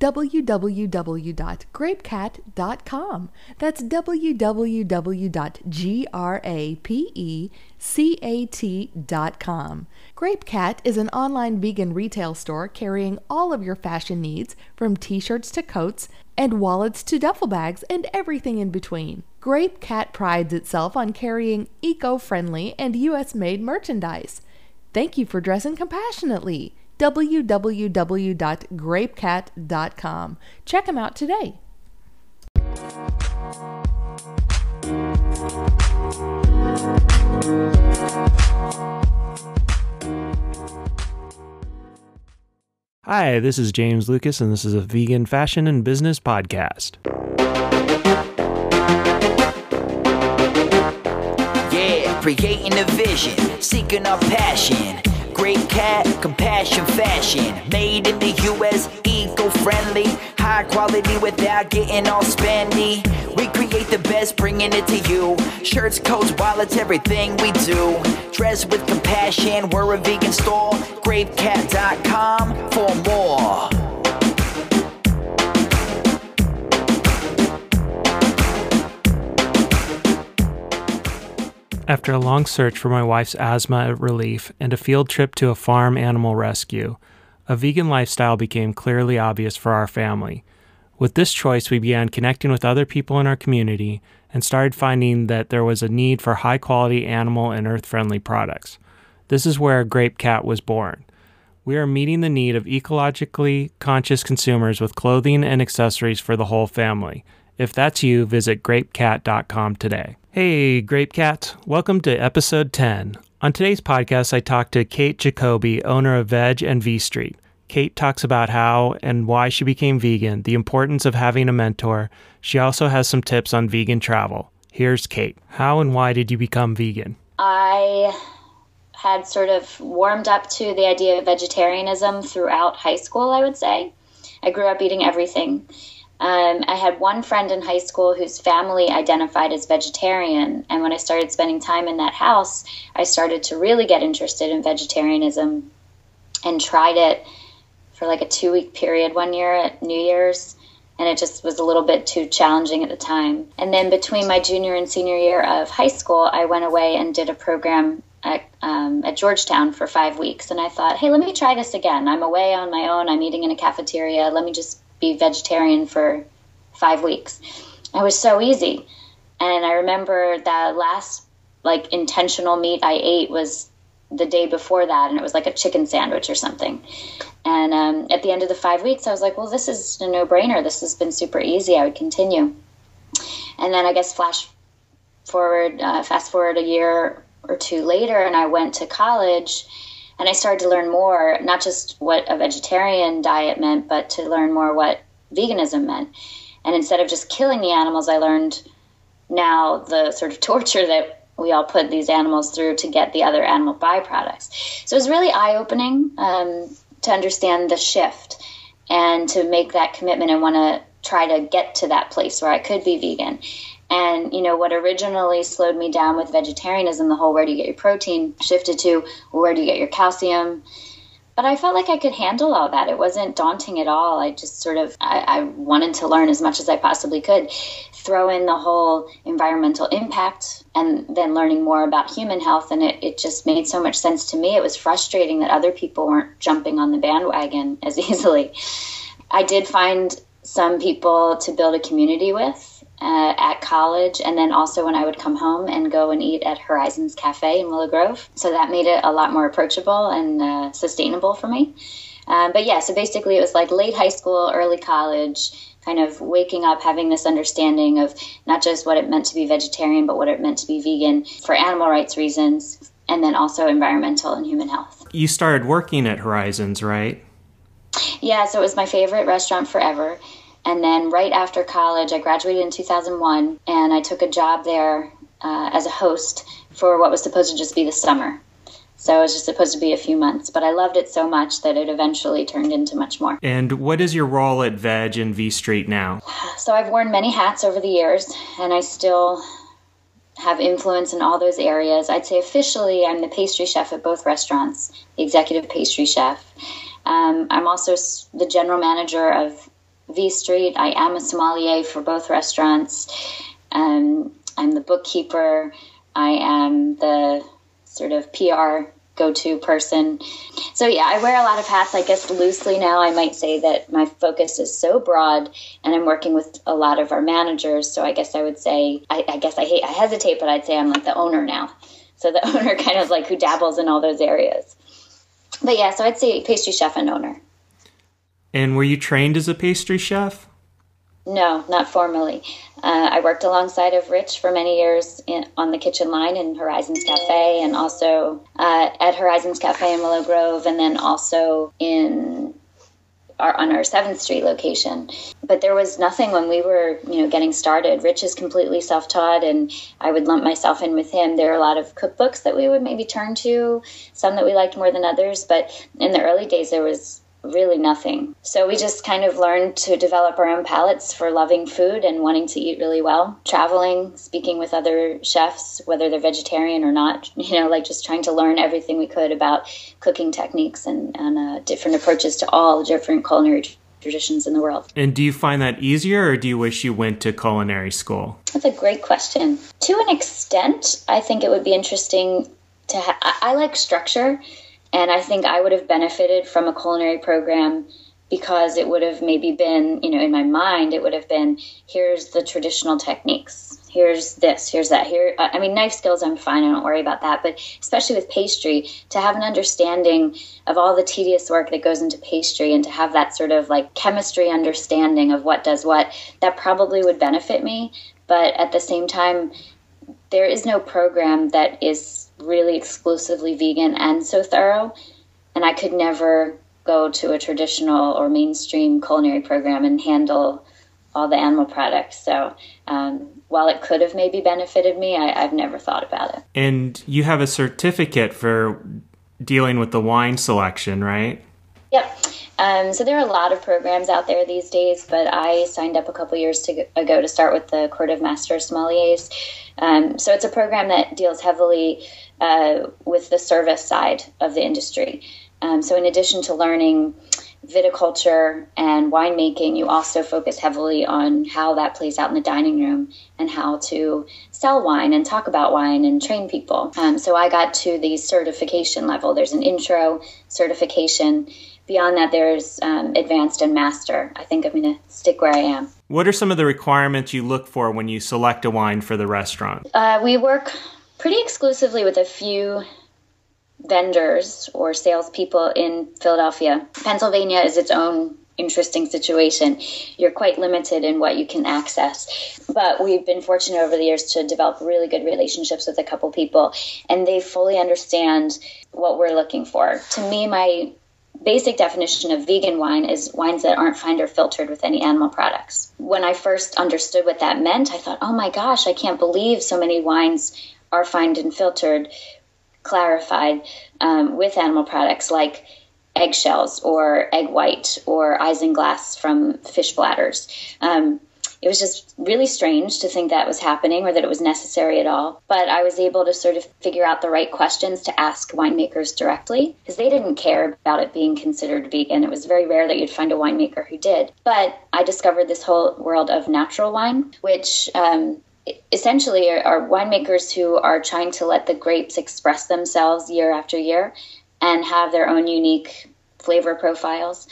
www.grapecat.com. That's www.grapecat.com. GrapeCat is an online vegan retail store carrying all of your fashion needs, from t shirts to coats, and wallets to duffel bags, and everything in between. GrapeCat prides itself on carrying eco friendly and US made merchandise. Thank you for dressing compassionately www.grapecat.com. Check them out today. Hi, this is James Lucas, and this is a vegan fashion and business podcast. Yeah, creating a vision, seeking our passion. Grape Cat, compassion, fashion. Made in the US, eco friendly. High quality without getting all spendy. We create the best, bringing it to you. Shirts, coats, wallets, everything we do. Dress with compassion, we're a vegan store. Grapecat.com for more. After a long search for my wife's asthma relief and a field trip to a farm animal rescue, a vegan lifestyle became clearly obvious for our family. With this choice, we began connecting with other people in our community and started finding that there was a need for high quality animal and earth friendly products. This is where Grape Cat was born. We are meeting the need of ecologically conscious consumers with clothing and accessories for the whole family. If that's you, visit grapecat.com today. Hey, Grapecat, welcome to episode 10. On today's podcast, I talked to Kate Jacoby, owner of Vedge and V Street. Kate talks about how and why she became vegan, the importance of having a mentor. She also has some tips on vegan travel. Here's Kate. How and why did you become vegan? I had sort of warmed up to the idea of vegetarianism throughout high school, I would say. I grew up eating everything. Um, I had one friend in high school whose family identified as vegetarian, and when I started spending time in that house, I started to really get interested in vegetarianism and tried it for like a two week period one year at New Year's, and it just was a little bit too challenging at the time. And then between my junior and senior year of high school, I went away and did a program at, um, at Georgetown for five weeks, and I thought, hey, let me try this again. I'm away on my own. I'm eating in a cafeteria. Let me just be vegetarian for five weeks. It was so easy. And I remember that last like intentional meat I ate was the day before that, and it was like a chicken sandwich or something. And um, at the end of the five weeks, I was like, well, this is a no brainer. This has been super easy. I would continue. And then I guess flash forward, uh, fast forward a year or two later, and I went to college and I started to learn more, not just what a vegetarian diet meant, but to learn more what veganism meant. And instead of just killing the animals, I learned now the sort of torture that we all put these animals through to get the other animal byproducts. So it was really eye opening um, to understand the shift and to make that commitment and want to try to get to that place where I could be vegan. And you know what originally slowed me down with vegetarianism, the whole where do you get your protein, shifted to where do you get your calcium. But I felt like I could handle all that. It wasn't daunting at all. I just sort of I, I wanted to learn as much as I possibly could. Throw in the whole environmental impact and then learning more about human health and it, it just made so much sense to me. It was frustrating that other people weren't jumping on the bandwagon as easily. I did find some people to build a community with uh, at college, and then also when I would come home and go and eat at Horizons Cafe in Willow Grove. So that made it a lot more approachable and uh, sustainable for me. Um, but yeah, so basically it was like late high school, early college, kind of waking up, having this understanding of not just what it meant to be vegetarian, but what it meant to be vegan for animal rights reasons, and then also environmental and human health. You started working at Horizons, right? Yeah, so it was my favorite restaurant forever. And then right after college, I graduated in 2001 and I took a job there uh, as a host for what was supposed to just be the summer. So it was just supposed to be a few months, but I loved it so much that it eventually turned into much more. And what is your role at Vedge and V Street now? So I've worn many hats over the years, and I still have influence in all those areas. I'd say officially, I'm the pastry chef at both restaurants, the executive pastry chef. Um, I'm also the general manager of V Street. I am a sommelier for both restaurants. Um, I'm the bookkeeper. I am the sort of PR go to person. So, yeah, I wear a lot of hats. I guess loosely now, I might say that my focus is so broad and I'm working with a lot of our managers. So, I guess I would say, I, I guess I hate, I hesitate, but I'd say I'm like the owner now. So, the owner kind of like who dabbles in all those areas. But yeah, so I'd say pastry chef and owner. And were you trained as a pastry chef? No, not formally. Uh, I worked alongside of Rich for many years in, on the kitchen line in Horizons Cafe and also uh, at Horizons Cafe in Willow Grove and then also in our, on our 7th Street location. But there was nothing when we were, you know, getting started. Rich is completely self-taught and I would lump myself in with him. There are a lot of cookbooks that we would maybe turn to, some that we liked more than others, but in the early days there was really nothing. So we just kind of learned to develop our own palates for loving food and wanting to eat really well. Traveling, speaking with other chefs, whether they're vegetarian or not, you know, like just trying to learn everything we could about cooking techniques and, and uh, different approaches to all different culinary traditions in the world. And do you find that easier or do you wish you went to culinary school? That's a great question. To an extent, I think it would be interesting to ha- I, I like structure and I think I would have benefited from a culinary program because it would have maybe been, you know, in my mind, it would have been here's the traditional techniques. Here's this, here's that. Here, I mean, knife skills, I'm fine. I don't worry about that. But especially with pastry, to have an understanding of all the tedious work that goes into pastry and to have that sort of like chemistry understanding of what does what, that probably would benefit me. But at the same time, there is no program that is really exclusively vegan and so thorough. And I could never go to a traditional or mainstream culinary program and handle all the animal products. So um, while it could have maybe benefited me, I, have never thought about it. And you have a certificate for dealing with the wine selection, right? Yep. Um, so there are a lot of programs out there these days, but I signed up a couple years to, ago to start with the Court of Master Sommeliers. Um, so it's a program that deals heavily uh, with the service side of the industry. Um, so, in addition to learning viticulture and winemaking, you also focus heavily on how that plays out in the dining room and how to sell wine and talk about wine and train people. Um, so, I got to the certification level. There's an intro certification. Beyond that, there's um, advanced and master. I think I'm going to stick where I am. What are some of the requirements you look for when you select a wine for the restaurant? Uh, we work pretty exclusively with a few vendors or salespeople in Philadelphia. Pennsylvania is its own interesting situation. You're quite limited in what you can access. But we've been fortunate over the years to develop really good relationships with a couple people, and they fully understand what we're looking for. To me, my basic definition of vegan wine is wines that aren't fined or filtered with any animal products. When I first understood what that meant, I thought, oh my gosh, I can't believe so many wines are fined and filtered, clarified um, with animal products like eggshells or egg white or isinglass from fish bladders. Um, it was just really strange to think that was happening or that it was necessary at all. But I was able to sort of figure out the right questions to ask winemakers directly because they didn't care about it being considered vegan. It was very rare that you'd find a winemaker who did. But I discovered this whole world of natural wine, which um, essentially are, are winemakers who are trying to let the grapes express themselves year after year and have their own unique flavor profiles.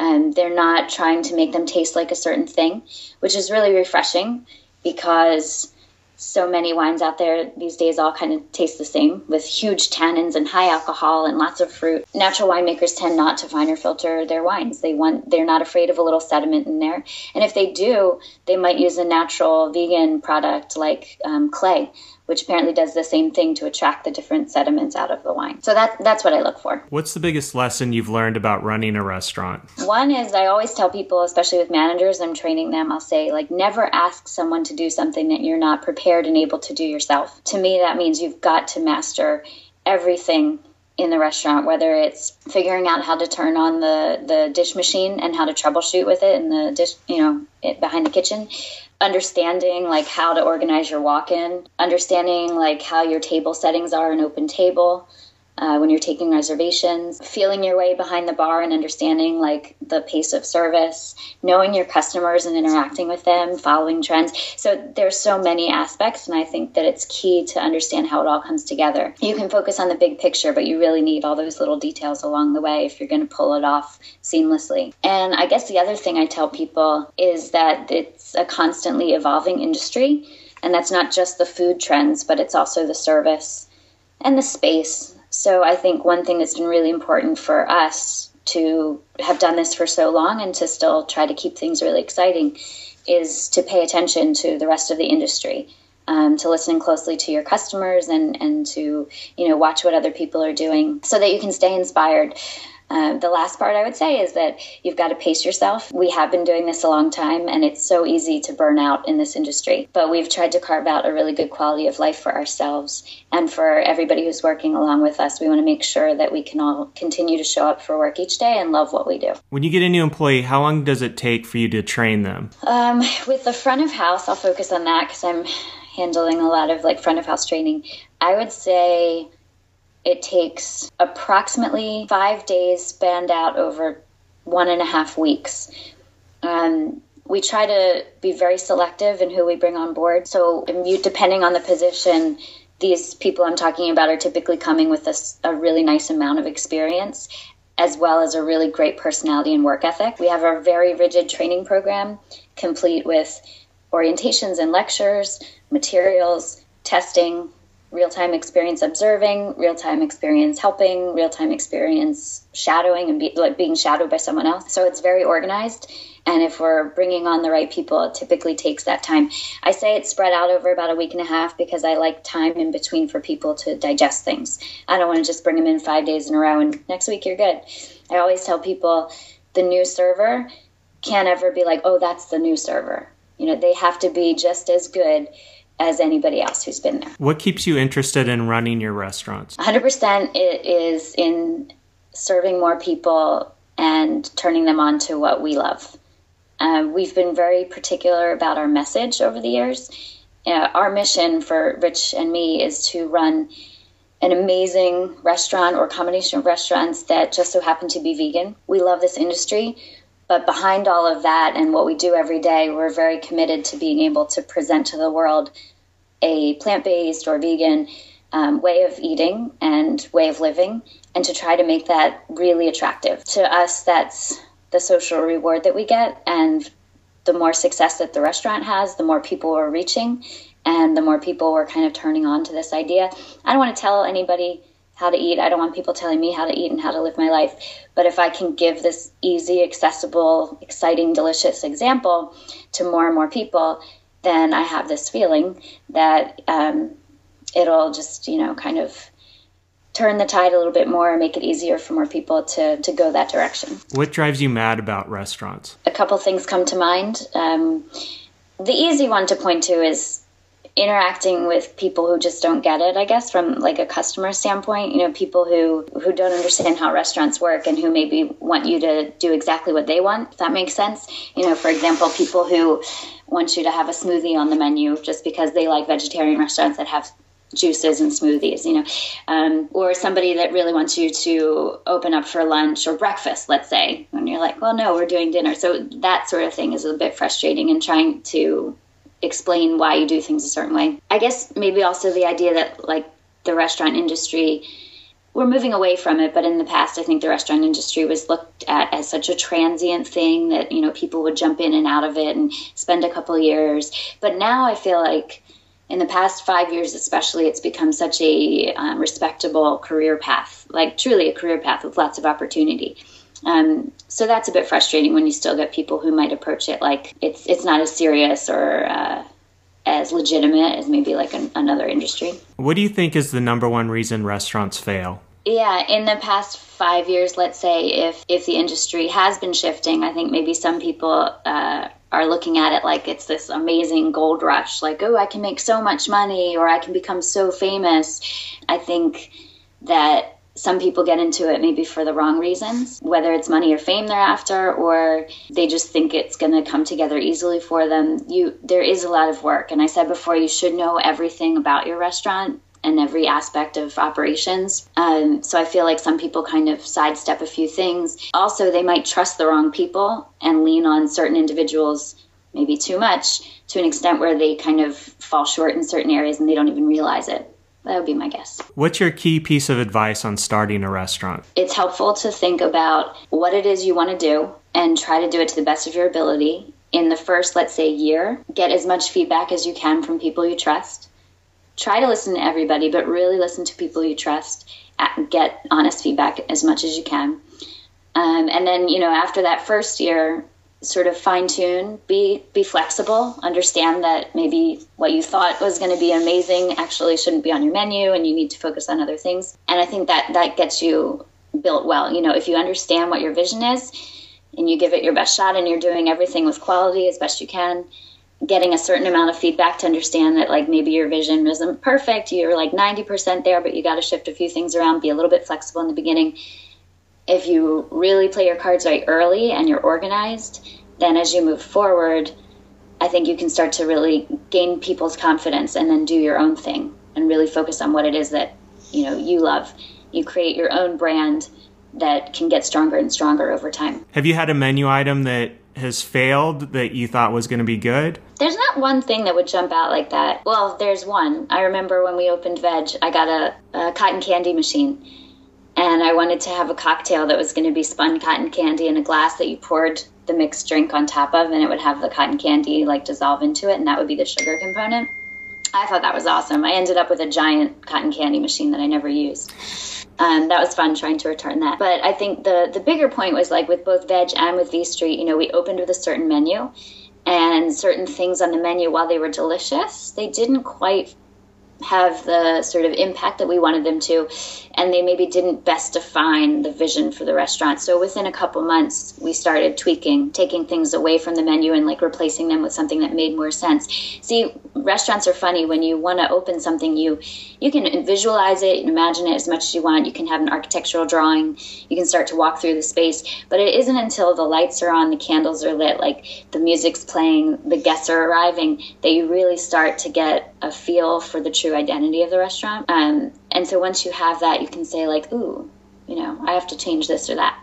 Um, they're not trying to make them taste like a certain thing, which is really refreshing because so many wines out there these days all kind of taste the same with huge tannins and high alcohol and lots of fruit. Natural winemakers tend not to fine or filter their wines. They want they're not afraid of a little sediment in there, and if they do, they might use a natural vegan product like um, clay, which apparently does the same thing to attract the different sediments out of the wine. So that that's what I look for. What's the biggest lesson you've learned about running a restaurant? One is I always tell people, especially with managers, I'm training them, I'll say like never ask someone to do something that you're not prepared and able to do yourself. To me that means you've got to master everything in the restaurant, whether it's figuring out how to turn on the, the dish machine and how to troubleshoot with it in the dish, you know, it, behind the kitchen, understanding like how to organize your walk-in, understanding like how your table settings are an open table, uh, when you're taking reservations, feeling your way behind the bar and understanding like the pace of service, knowing your customers and interacting with them, following trends. So there's so many aspects, and I think that it's key to understand how it all comes together. You can focus on the big picture, but you really need all those little details along the way if you're going to pull it off seamlessly. And I guess the other thing I tell people is that it's a constantly evolving industry. And that's not just the food trends, but it's also the service and the space so I think one thing that's been really important for us to have done this for so long and to still try to keep things really exciting is to pay attention to the rest of the industry. Um, to listen closely to your customers and, and to you know watch what other people are doing so that you can stay inspired um, the last part I would say is that you've got to pace yourself. We have been doing this a long time, and it's so easy to burn out in this industry. But we've tried to carve out a really good quality of life for ourselves and for everybody who's working along with us. We want to make sure that we can all continue to show up for work each day and love what we do. When you get a new employee, how long does it take for you to train them? Um, with the front of house, I'll focus on that because I'm handling a lot of like front of house training. I would say it takes approximately five days spanned out over one and a half weeks. Um, we try to be very selective in who we bring on board. So, depending on the position, these people I'm talking about are typically coming with a, a, really nice amount of experience, as well as a really great personality and work ethic. We have a very rigid training program, complete with orientations and lectures, materials, testing, real time experience observing, real time experience helping, real time experience shadowing and be, like being shadowed by someone else. So it's very organized. And if we're bringing on the right people, it typically takes that time. I say it's spread out over about a week and a half because I like time in between for people to digest things. I don't want to just bring them in five days in a row and next week you're good. I always tell people the new server can't ever be like, oh, that's the new server. You know, they have to be just as good as anybody else who's been there. What keeps you interested in running your restaurants? 100% it is in serving more people and turning them on to what we love. Uh, we've been very particular about our message over the years. Uh, our mission for Rich and me is to run an amazing restaurant or combination of restaurants that just so happen to be vegan. We love this industry. But behind all of that and what we do every day, we're very committed to being able to present to the world a plant based or vegan um, way of eating and way of living, and to try to make that really attractive. To us, that's the social reward that we get, and the more success that the restaurant has, the more people we're reaching, and the more people we're kind of turning on to this idea. I don't want to tell anybody how to eat. I don't want people telling me how to eat and how to live my life. But if I can give this easy, accessible, exciting, delicious example to more and more people, then I have this feeling that um, it'll just, you know, kind of turn the tide a little bit more and make it easier for more people to, to go that direction. What drives you mad about restaurants? A couple things come to mind. Um, the easy one to point to is interacting with people who just don't get it i guess from like a customer standpoint you know people who who don't understand how restaurants work and who maybe want you to do exactly what they want if that makes sense you know for example people who want you to have a smoothie on the menu just because they like vegetarian restaurants that have juices and smoothies, you know, um, or somebody that really wants you to open up for lunch or breakfast, let's say, and you're like, well, no, we're doing dinner. So that sort of thing is a bit frustrating and trying to explain why you do things a certain way. I guess maybe also the idea that like the restaurant industry we're moving away from it, but in the past, I think the restaurant industry was looked at as such a transient thing that you know people would jump in and out of it and spend a couple years. But now I feel like in the past five years, especially, it's become such a um, respectable career path, like truly a career path with lots of opportunity. Um, so that's a bit frustrating when you still get people who might approach it like it's it's not as serious or uh, as legitimate as maybe like an, another industry. What do you think is the number one reason restaurants fail? Yeah, in the past five years, let's say if if the industry has been shifting, I think maybe some people uh, are looking at it like it's this amazing gold rush, like oh, I can make so much money or I can become so famous. I think that some people get into it maybe for the wrong reasons, whether it's money or fame they're after, or they just think it's going to come together easily for them. You, there is a lot of work, and I said before, you should know everything about your restaurant and every aspect of operations. Um, so I feel like some people kind of sidestep a few things. Also, they might trust the wrong people and lean on certain individuals maybe too much to an extent where they kind of fall short in certain areas and they don't even realize it. That would be my guess. What's your key piece of advice on starting a restaurant? It's helpful to think about what it is you want to do and try to do it to the best of your ability. In the first, let's say, year, get as much feedback as you can from people you trust try to listen to everybody, but really listen to people you trust. Get honest feedback as much as you can. Um, and then, you know, after that first year, sort of fine tune, be be flexible, understand that maybe what you thought was going to be amazing actually shouldn't be on your menu, and you need to focus on other things. And I think that that gets you built well. You know, if you understand what your vision is, and you give it your best shot, and you're doing everything with quality as best you can, getting a certain amount of feedback to understand that like maybe your vision isn't perfect you're like 90% there but you got to shift a few things around be a little bit flexible in the beginning if you really play your cards right early and you're organized then as you move forward i think you can start to really gain people's confidence and then do your own thing and really focus on what it is that you know you love you create your own brand that can get stronger and stronger over time have you had a menu item that has failed that you thought was going to be good? There's not one thing that would jump out like that. Well, there's one. I remember when we opened Vedge, I got a, a cotton candy machine. And I wanted to have a cocktail that was going to be spun cotton candy in a glass that you poured the mixed drink on top of, and it would have the cotton candy like dissolve into it, and that would be the sugar component. I thought that was awesome. I ended up with a giant cotton candy machine that I never used. Um, that was fun trying to return that. But I think the the bigger point was like with both Vedge and with V Street, you know, we opened with a certain menu, and certain things on the menu, while they were delicious, they didn't quite have the sort of impact that we wanted them to and they maybe didn't best define the vision for the restaurant. So within a couple months we started tweaking taking things away from the menu and like replacing them with something that made more sense. See restaurants are funny. When you want to open something you you can visualize it and imagine it as much as you want. You can have an architectural drawing. You can start to walk through the space. But it isn't until the lights are on the candles are lit like the music's playing the guests are arriving that you really start to get a feel for the true identity of the restaurant. Um, and so once you have that, you can say like, ooh, you know, I have to change this or that.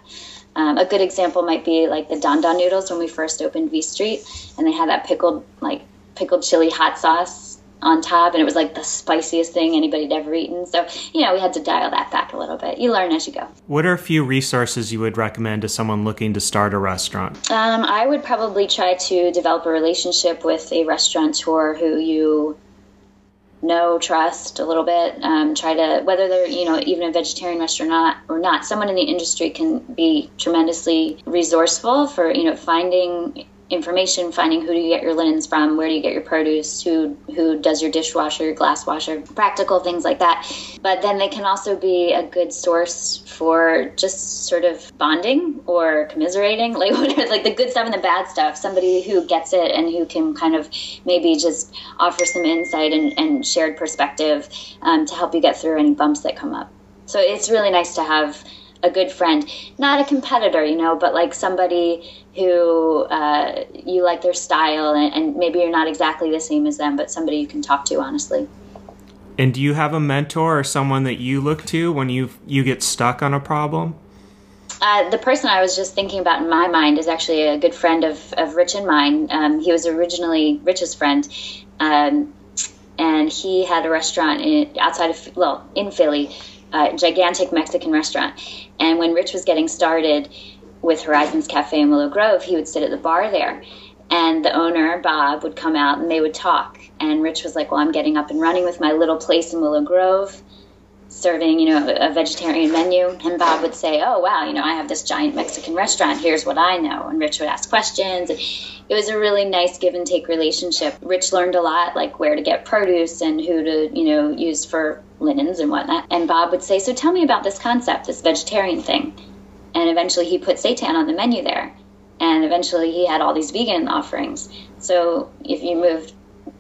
Um, a good example might be like the Dan Dan noodles when we first opened V Street, and they had that pickled like pickled chili hot sauce on top, and it was like the spiciest thing anybody'd ever eaten. So you know, we had to dial that back a little bit. You learn as you go. What are a few resources you would recommend to someone looking to start a restaurant? Um, I would probably try to develop a relationship with a restaurateur who you know, trust a little bit. Um, try to whether they're you know even a vegetarian restaurant or not, or not. Someone in the industry can be tremendously resourceful for you know finding information, finding who do you get your linens from, where do you get your produce, who who does your dishwasher, your glass washer, practical things like that. But then they can also be a good source for just sort of bonding or commiserating, like like the good stuff and the bad stuff. Somebody who gets it and who can kind of maybe just offer some insight and, and shared perspective um, to help you get through any bumps that come up. So it's really nice to have a good friend, not a competitor, you know, but like somebody who uh, you like their style and, and maybe you're not exactly the same as them, but somebody you can talk to honestly. And do you have a mentor or someone that you look to when you you get stuck on a problem? Uh, the person I was just thinking about in my mind is actually a good friend of, of Rich and mine. Um, he was originally Rich's friend, um, and he had a restaurant in, outside of well in Philly, a gigantic Mexican restaurant. And when Rich was getting started with Horizons Cafe in Willow Grove, he would sit at the bar there, and the owner Bob would come out and they would talk. And Rich was like, "Well, I'm getting up and running with my little place in Willow Grove." Serving, you know, a vegetarian menu. And Bob would say, "Oh, wow, you know, I have this giant Mexican restaurant. Here's what I know." And Rich would ask questions. It was a really nice give and take relationship. Rich learned a lot, like where to get produce and who to, you know, use for linens and whatnot. And Bob would say, "So tell me about this concept, this vegetarian thing." And eventually, he put seitan on the menu there. And eventually, he had all these vegan offerings. So if you moved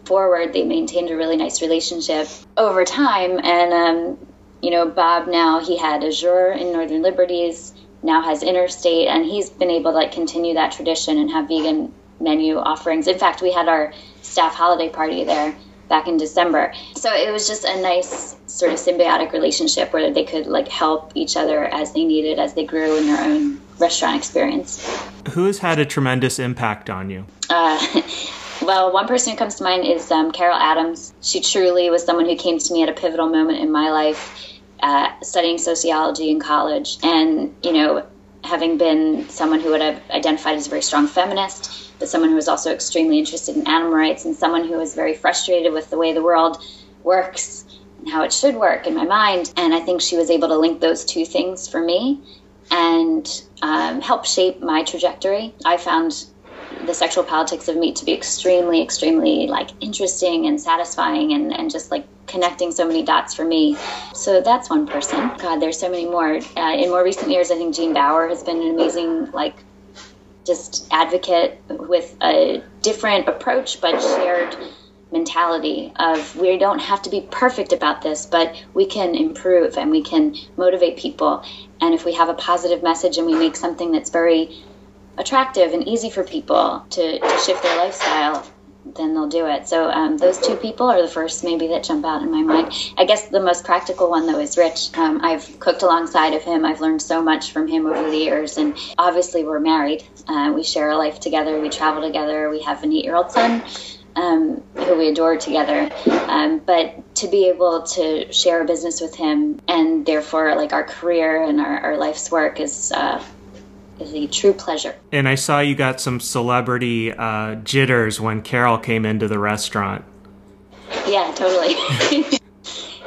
forward, they maintained a really nice relationship over time. And um, you know, Bob now he had Azure in Northern Liberties, now has Interstate, and he's been able to like continue that tradition and have vegan menu offerings. In fact, we had our staff holiday party there back in December. So it was just a nice sort of symbiotic relationship where they could like help each other as they needed as they grew in their own restaurant experience. Who has had a tremendous impact on you? Uh, well, one person who comes to mind is um, Carol Adams. She truly was someone who came to me at a pivotal moment in my life, uh, studying sociology in college, and you know, having been someone who would have identified as a very strong feminist but someone who was also extremely interested in animal rights and someone who was very frustrated with the way the world works and how it should work in my mind. And I think she was able to link those two things for me and um, help shape my trajectory. I found the sexual politics of meat to be extremely, extremely like interesting and satisfying and, and just like connecting so many dots for me. So that's one person. God, there's so many more. Uh, in more recent years, I think Gene Baur has been an amazing like just advocate with a different approach but shared mentality of we don't have to be perfect about this but we can improve and we can motivate people and if we have a positive message and we make something that's very attractive and easy for people to, to shift their lifestyle then they'll do it. So um, those two people are the first maybe that jump out in my mind. I guess the most practical one though is Rich. Um, I've cooked alongside of him. I've learned so much from him over the years, and obviously we're married. Uh, we share a life together. We travel together. We have an eight-year-old son. Um, who we adore together. Um, but to be able to share a business with him and therefore like our career and our, our life's work is uh, is a true pleasure. And I saw you got some celebrity uh, jitters when Carol came into the restaurant. Yeah, totally.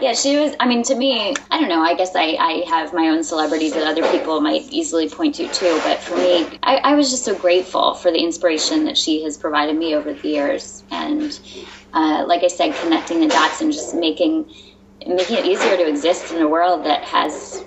yeah, she was, I mean, to me, I don't know, I guess I, I have my own celebrities that other people might easily point to too. But for me, I, I was just so grateful for the inspiration that she has provided me over the years. And uh, like I said, connecting the dots and just making making it easier to exist in a world that has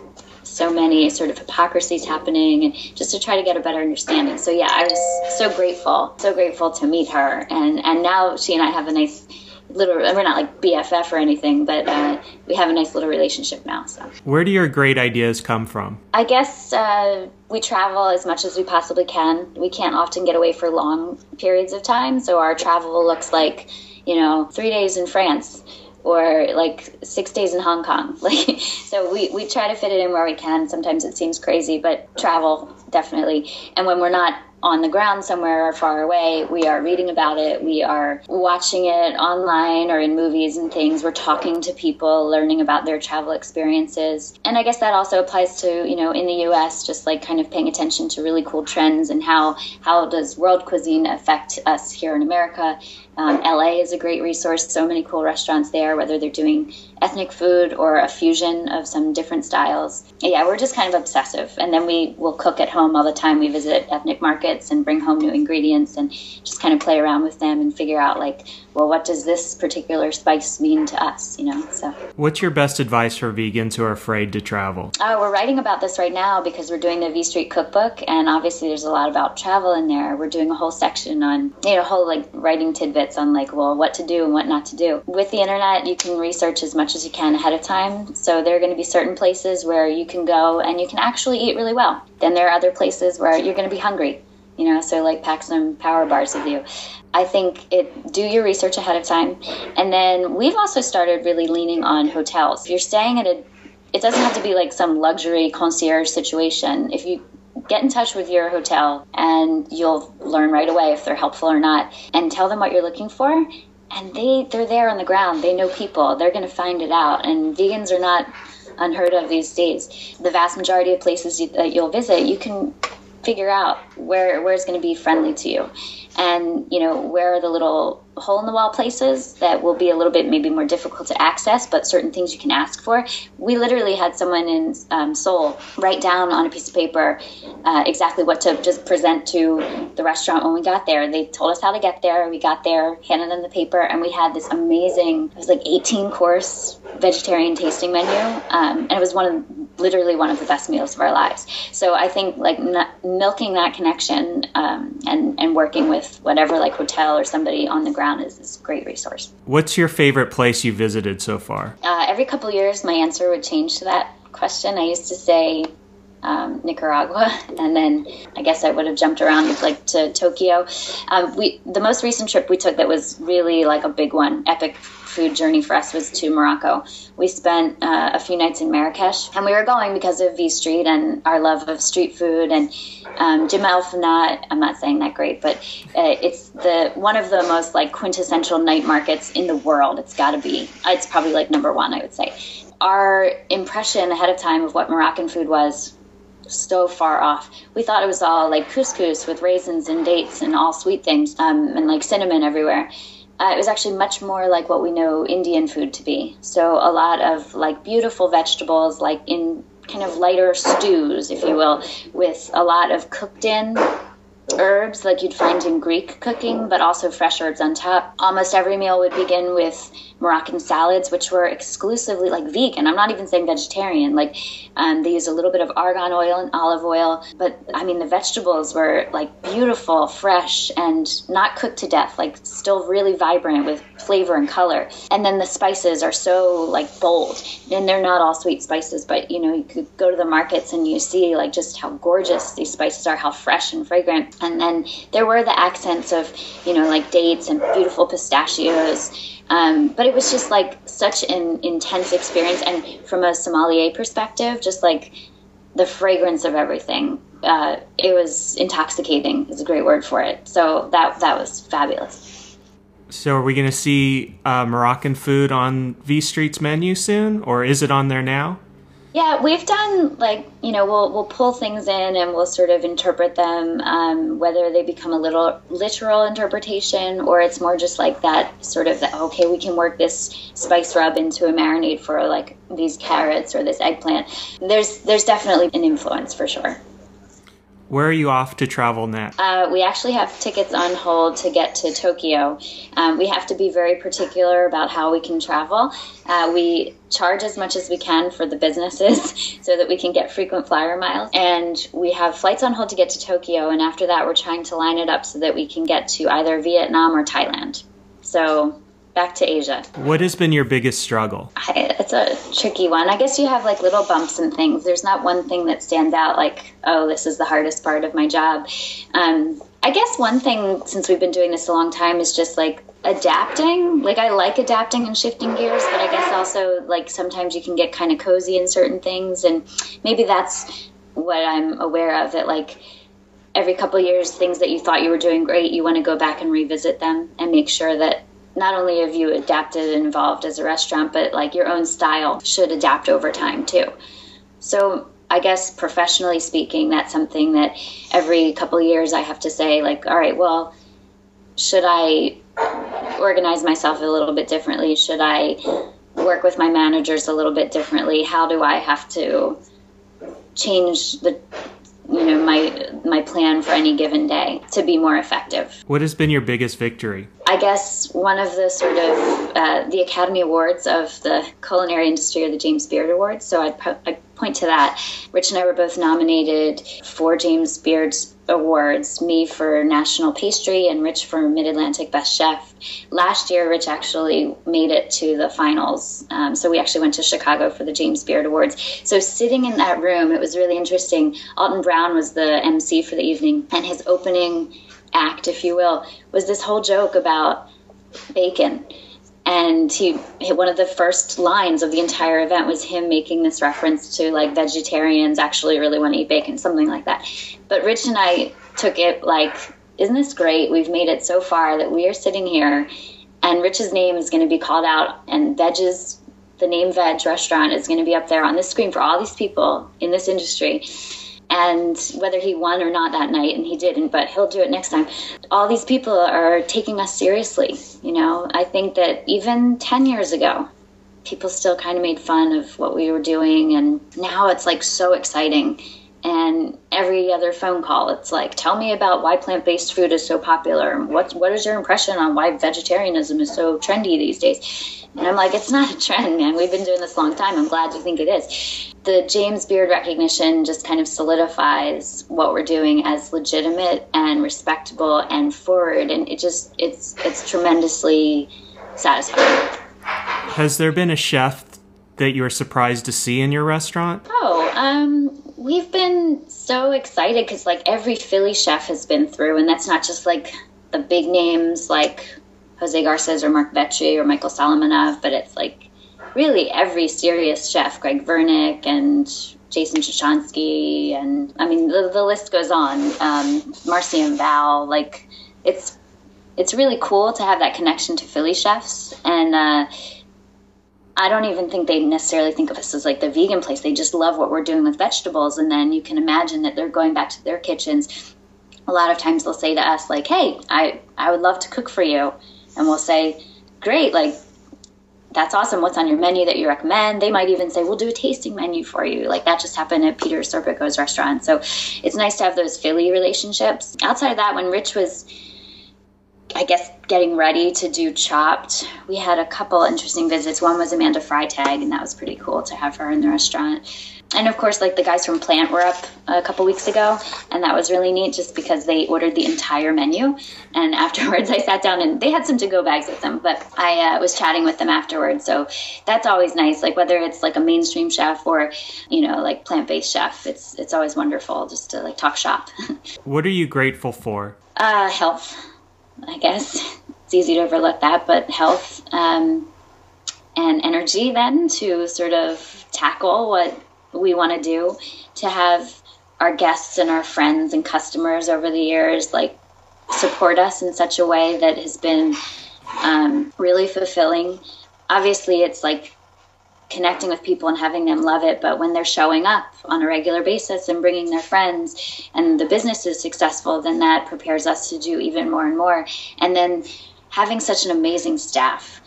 so many sort of hypocrisies happening and just to try to get a better understanding. So yeah, I was so grateful, so grateful to meet her. And, and now she and I have a nice little, we're not like BFF or anything, but uh, we have a nice little relationship now. So where do your great ideas come from? I guess uh, we travel as much as we possibly can. We can't often get away for long periods of time. So our travel looks like, you know, three days in France or like six days in Hong Kong. Like, so we, we try to fit it in where we can. Sometimes it seems crazy, but travel definitely. And when we're not on the ground somewhere or far away. We are reading about it. We are watching it online or in movies and things. We're talking to people, learning about their travel experiences. And I guess that also applies to, you know, in the US, just like kind of paying attention to really cool trends and how how does world cuisine affect us here in America. Um, LA is a great resource. So many cool restaurants there, whether they're doing ethnic food or a fusion of some different styles. Yeah, we're just kind of obsessive. And then we will cook at home all the time. We visit ethnic markets and bring home new ingredients and just kind of play around with them and figure out like well, what does this particular spice mean to us, you know? So, what's your best advice for vegans who are afraid to travel? Oh, we're writing about this right now because we're doing the V Street cookbook, and obviously there's a lot about travel in there. We're doing a whole section on, you know, whole like writing tidbits on like, well, what to do and what not to do. With the internet, you can research as much as you can ahead of time. So there are going to be certain places where you can go and you can actually eat really well. Then there are other places where you're going to be hungry you know so like pack some power bars with you I think it do your research ahead of time. And then we've also started really leaning on hotels. If you're staying at a it doesn't have to be like some luxury concierge situation. If you get in touch with your hotel and you'll learn right away if they're helpful or not and tell them what you're looking for and they they're there on the ground. They know people. They're going to find it out. And vegans are not unheard of these days. The vast majority of places you, that you'll visit, you can figure out where where it's going to be friendly to you. And you know where are the little hole in the wall places that will be a little bit maybe more difficult to access but certain things you can ask for. We literally had someone in um, seoul write down on a piece of paper uh, exactly what to just present to the restaurant when we got there. They told us how to get there. We got there handed them the paper and we had this amazing it was like 18 course vegetarian tasting menu um, and it was one of literally one of the best meals of our lives. So I think like milking that connection um, and and working with whatever like hotel or somebody on the ground is, is a great resource. What's your favorite place you visited so far? Uh, every couple years, my answer would change to that question. I used to say um, Nicaragua, and then I guess I would have jumped around like to Tokyo. Um, we the most recent trip we took that was really like a big one, epic food journey for us was to Morocco. We spent uh, a few nights in Marrakesh, and we were going because of V Street and our love of street food. And um, Jemaa El Fnaa, I'm not saying that great, but uh, it's the one of the most like quintessential night markets in the world. It's got to be. It's probably like number one, I would say. Our impression ahead of time of what Moroccan food was so far off. We thought it was all like couscous with raisins and dates and all sweet things, um, and like cinnamon everywhere. Uh, it was actually much more like what we know Indian food to be. So a lot of like beautiful vegetables, like in kind of lighter stews, if you will, with a lot of cooked in herbs like you'd find in Greek cooking, but also fresh herbs on top. Almost every meal would begin with Moroccan salads, which were exclusively like vegan. I'm not even saying vegetarian. Like um, they used a little bit of argan oil and olive oil, but I mean the vegetables were like beautiful, fresh, and not cooked to death. Like still really vibrant with flavor and color. And then the spices are so like bold, and they're not all sweet spices, but you know you could go to the markets and you see like just how gorgeous these spices are, how fresh and fragrant. And then there were the accents of you know like dates and beautiful pistachios. Um, but it was just like such an intense experience, and from a sommelier perspective, just like the fragrance of everything. Uh, it was intoxicating. Is a great word for it. So that that was fabulous. So, are we going to see uh, Moroccan food on V Street's menu soon, or is it on there now? Yeah, we've done like you know we'll we'll pull things in and we'll sort of interpret them, um, whether they become a little literal interpretation or it's more just like that sort of okay we can work this spice rub into a marinade for like these carrots or this eggplant. There's there's definitely an influence for sure. Where are you off to travel next? Uh, we actually have tickets on hold to get to Tokyo. Um, we have to be very particular about how we can travel. Uh, we charge as much as we can for the businesses so that we can get frequent flyer miles. And we have flights on hold to get to Tokyo. And after that, we're trying to line it up so that we can get to either Vietnam or Thailand. So back to Asia. What has been your biggest struggle? I, it's a tricky one. I guess you have like little bumps and things. There's not one thing that stands out like, oh, this is the hardest part of my job. Um, I guess one thing since we've been doing this a long time is just like adapting. Like I like adapting and shifting gears, but I guess also like sometimes you can get kind of cozy in certain things, and maybe that's what I'm aware of. That like every couple years, things that you thought you were doing great, you want to go back and revisit them and make sure that not only have you adapted and evolved as a restaurant, but like your own style should adapt over time too. So I guess professionally speaking, that's something that every couple years I have to say, like, all right, well, should I organize myself a little bit differently? Should I work with my managers a little bit differently? How do I have to change the you know my my plan for any given day to be more effective. What has been your biggest victory? I guess one of the sort of uh, the Academy Awards of the culinary industry are the James Beard Awards. So I'd, po- I'd point to that. Rich and I were both nominated for James Beard's awards, me for National Pastry and Rich for Mid Atlantic Best Chef. Last year, Rich actually made it to the finals. Um, so we actually went to Chicago for the James Beard Awards. So sitting in that room, it was really interesting. Alton Brown was the MC for the evening, and his opening act, if you will, was this whole joke about bacon. And he one of the first lines of the entire event was him making this reference to like vegetarians actually really want to eat bacon something like that. But rich and i took it like isn't this great? We've made it so far that we are sitting here and rich's name is going to be called out and Vedge's the name Vedge restaurant is going to be up there on this screen for all these people in this industry and whether he won or not that night and he didn't but he'll do it next time. All these people are taking us seriously you know? I think that even 10 years ago people still kind of made fun of what we were doing and now it's like so exciting and every other phone call it's like tell me about why plant-based food is so popular what what is your impression on why vegetarianism is so trendy these days and I'm like, it's not a trend, man. We've been doing this a long time. I'm glad you think it is. The James Beard recognition just kind of solidifies what we're doing as legitimate and respectable and forward, and it just it's it's tremendously satisfying. Has there been a chef that you were surprised to see in your restaurant? Oh, um, We've been so excited because like every Philly chef has been through, and that's not just like the big names like Jose Garces or Mark Vetri or Michael Solomonov, but it's like really every serious chef, Greg Vernick and Jason Cichonski, and I mean the, the list goes on. Um, Marcy and Val, like it's it's really cool to have that connection to Philly chefs, and uh, I don't even think they necessarily think of us as like the vegan place. They just love what we're doing with vegetables, and then you can imagine that they're going back to their kitchens. A lot of times they'll say to us like, "Hey, I I would love to cook for you," and we'll say, "Great, like." That's awesome. What's on your menu that you recommend? They might even say, "We'll do a tasting menu for you." Like that just happened at Peter Serpico's restaurant. So it's nice to have those Philly relationships. Outside of that, when Rich was I guess getting ready to do Chopped, we had a couple interesting visits. One was Amanda Freitag, and that was pretty cool to have her in the restaurant. And of course, like the guys from Plant were up a couple weeks ago, and that was really neat just because they ordered the entire menu. And afterwards, I sat down and they had some to go bags with them, but I uh, was chatting with them afterwards. So that's always nice. Like whether it's like a mainstream chef or, you know, like plant based chef, it's it's always wonderful just to like talk shop. what are you grateful for? Uh, health I guess it's easy to overlook that, but health um, and energy then to sort of tackle what we want to do, to have our guests and our friends and customers over the years like support us in such a way that has been um, really fulfilling. Obviously, it's like connecting with people and having them love it. But when they're showing up on a regular basis and bringing their friends and the business is successful, then that prepares us to do even more and more. And then having such an amazing staff.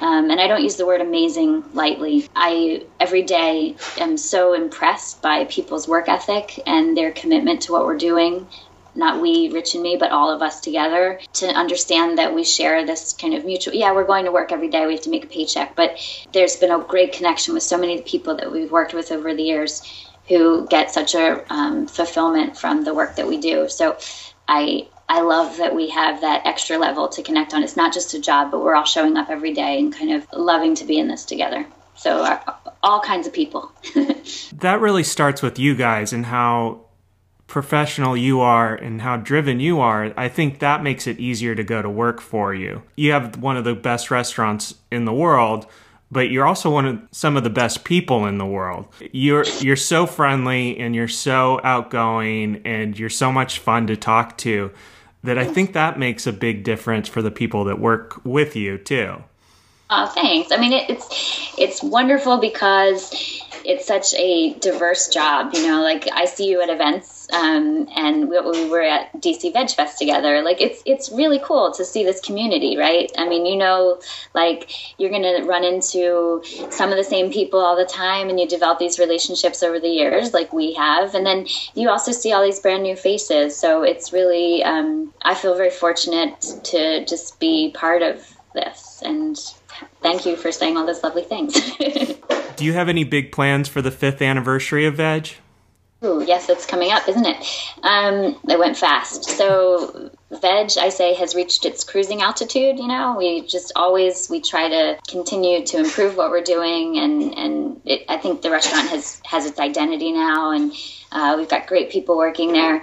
Um, and I don't use the word amazing lightly. I every day am so impressed by people's work ethic and their commitment to what we're doing not we, Rich and me, but all of us together to understand that we share this kind of mutual. Yeah, we're going to work every day. We have to make a paycheck, but there's been a great connection with so many people that we've worked with over the years who get such a um, fulfillment from the work that we do. So I I love that we have that extra level to connect on. It's not just a job, but we're all showing up every day and kind of loving to be in this together. So our, uh, all kinds of people. that really starts with you guys and how professional you are and how driven you are, I think that makes it easier to go to work for you. You have one of the best restaurants in the world, but you're also one of some of the best people in the world. You're you're so friendly and you're so outgoing and you're so much fun to talk to that I think that makes a big difference for the people that work with you too. Oh, thanks. I mean, it, it's it's wonderful because it's such a diverse job. You know, like I see you at events, um, and we, we, were at DC Veg Fest together. Like it's it's really cool to see this community, right? I mean, you know, like you're gonna run into some of the same people all the time, and you develop these relationships over the years, like we have, and then you also see all these brand new faces. So it's really, um, I feel very fortunate to just be part of this, and thank you for saying all those lovely things. Do you have any big plans for the fifth anniversary of Vedge? Ooh, yes, it's coming up, isn't it? Um, it went fast. So Vedge, I say, has reached its cruising altitude. You know, we just always we try to continue to improve what we're doing, and and it, I think the restaurant has has its identity now, and uh, we've got great people working there.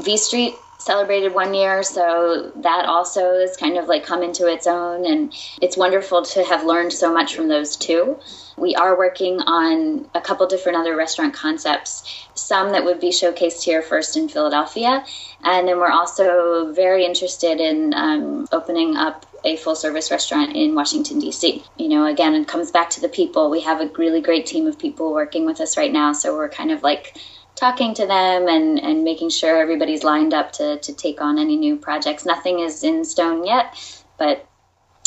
V Street celebrated one year, so that also is kind of like come into its own, and it's wonderful to have learned so much from those two. We are working on a couple different other restaurant concepts, some that would be showcased here first in Philadelphia. And then we're also very interested in um, opening up a full service restaurant in Washington, D.C. You know, again, it comes back to the people. We have a really great team of people working with us right now. So we're kind of like talking to them and, and making sure everybody's lined up to, to take on any new projects. Nothing is in stone yet, but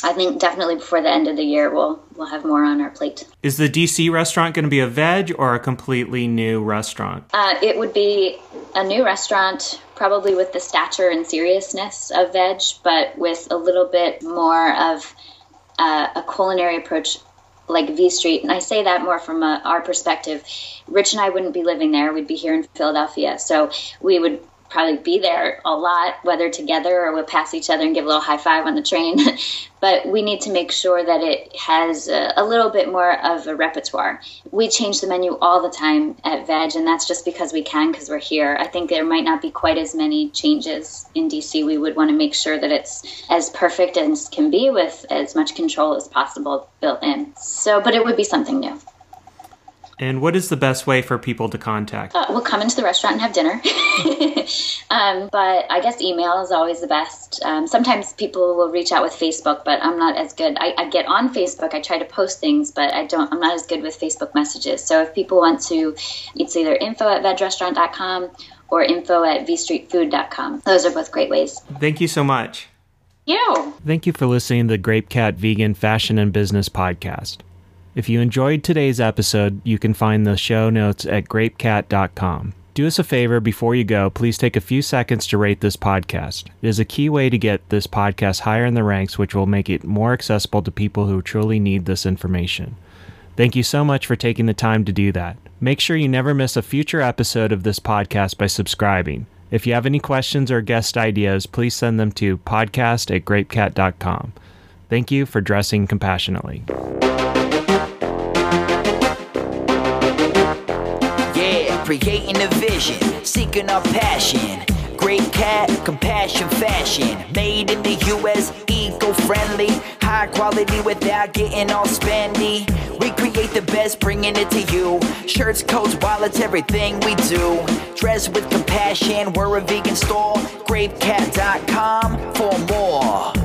I think definitely before the end of the year we'll we'll have more on our plate. Is the DC restaurant going to be a Vedge or a completely new restaurant? Uh, it would be a new restaurant, probably with the stature and seriousness of Vedge, but with a little bit more of uh, a culinary approach like V Street. And I say that more from a, our perspective. Rich and I wouldn't be living there; we'd be here in Philadelphia. So we would probably be there a lot, whether together or we'll pass each other and give a little high five on the train. but we need to make sure that it has a, a, little bit more of a repertoire. We change the menu all the time at Vedge, and that's just because we can, because we're here. I think there might not be quite as many changes in DC. We would want to make sure that it's as perfect as can be with as much control as possible built in. So, but it would be something new. And what is the best way for people to contact? Uh, we'll come into the restaurant and have dinner. um, but I guess email is always the best. Um, sometimes people will reach out with Facebook, but I'm not as good. I, I, get on Facebook. I try to post things, but I don't. I'm not as good with Facebook messages. So if people want to, it's either info at vedgerestaurant.com or info at vstreetfood.com. Those are both great ways. Thank you so much. You. Thank you for listening to the Grape Cat Vegan Fashion and Business Podcast. If you enjoyed today's episode, you can find the show notes at grapecat.com. Do us a favor before you go, please take a few seconds to rate this podcast. It is a key way to get this podcast higher in the ranks, which will make it more accessible to people who truly need this information. Thank you so much for taking the time to do that. Make sure you never miss a future episode of this podcast by subscribing. If you have any questions or guest ideas, please send them to podcast at grapecat.com. Thank you for dressing compassionately. Creating a vision, seeking our passion. Grape Cat, compassion, fashion. Made in the US, eco friendly. High quality without getting all spendy. We create the best, bringing it to you. Shirts, coats, wallets, everything we do. Dress with compassion, we're a vegan store. Grapecat.com for more.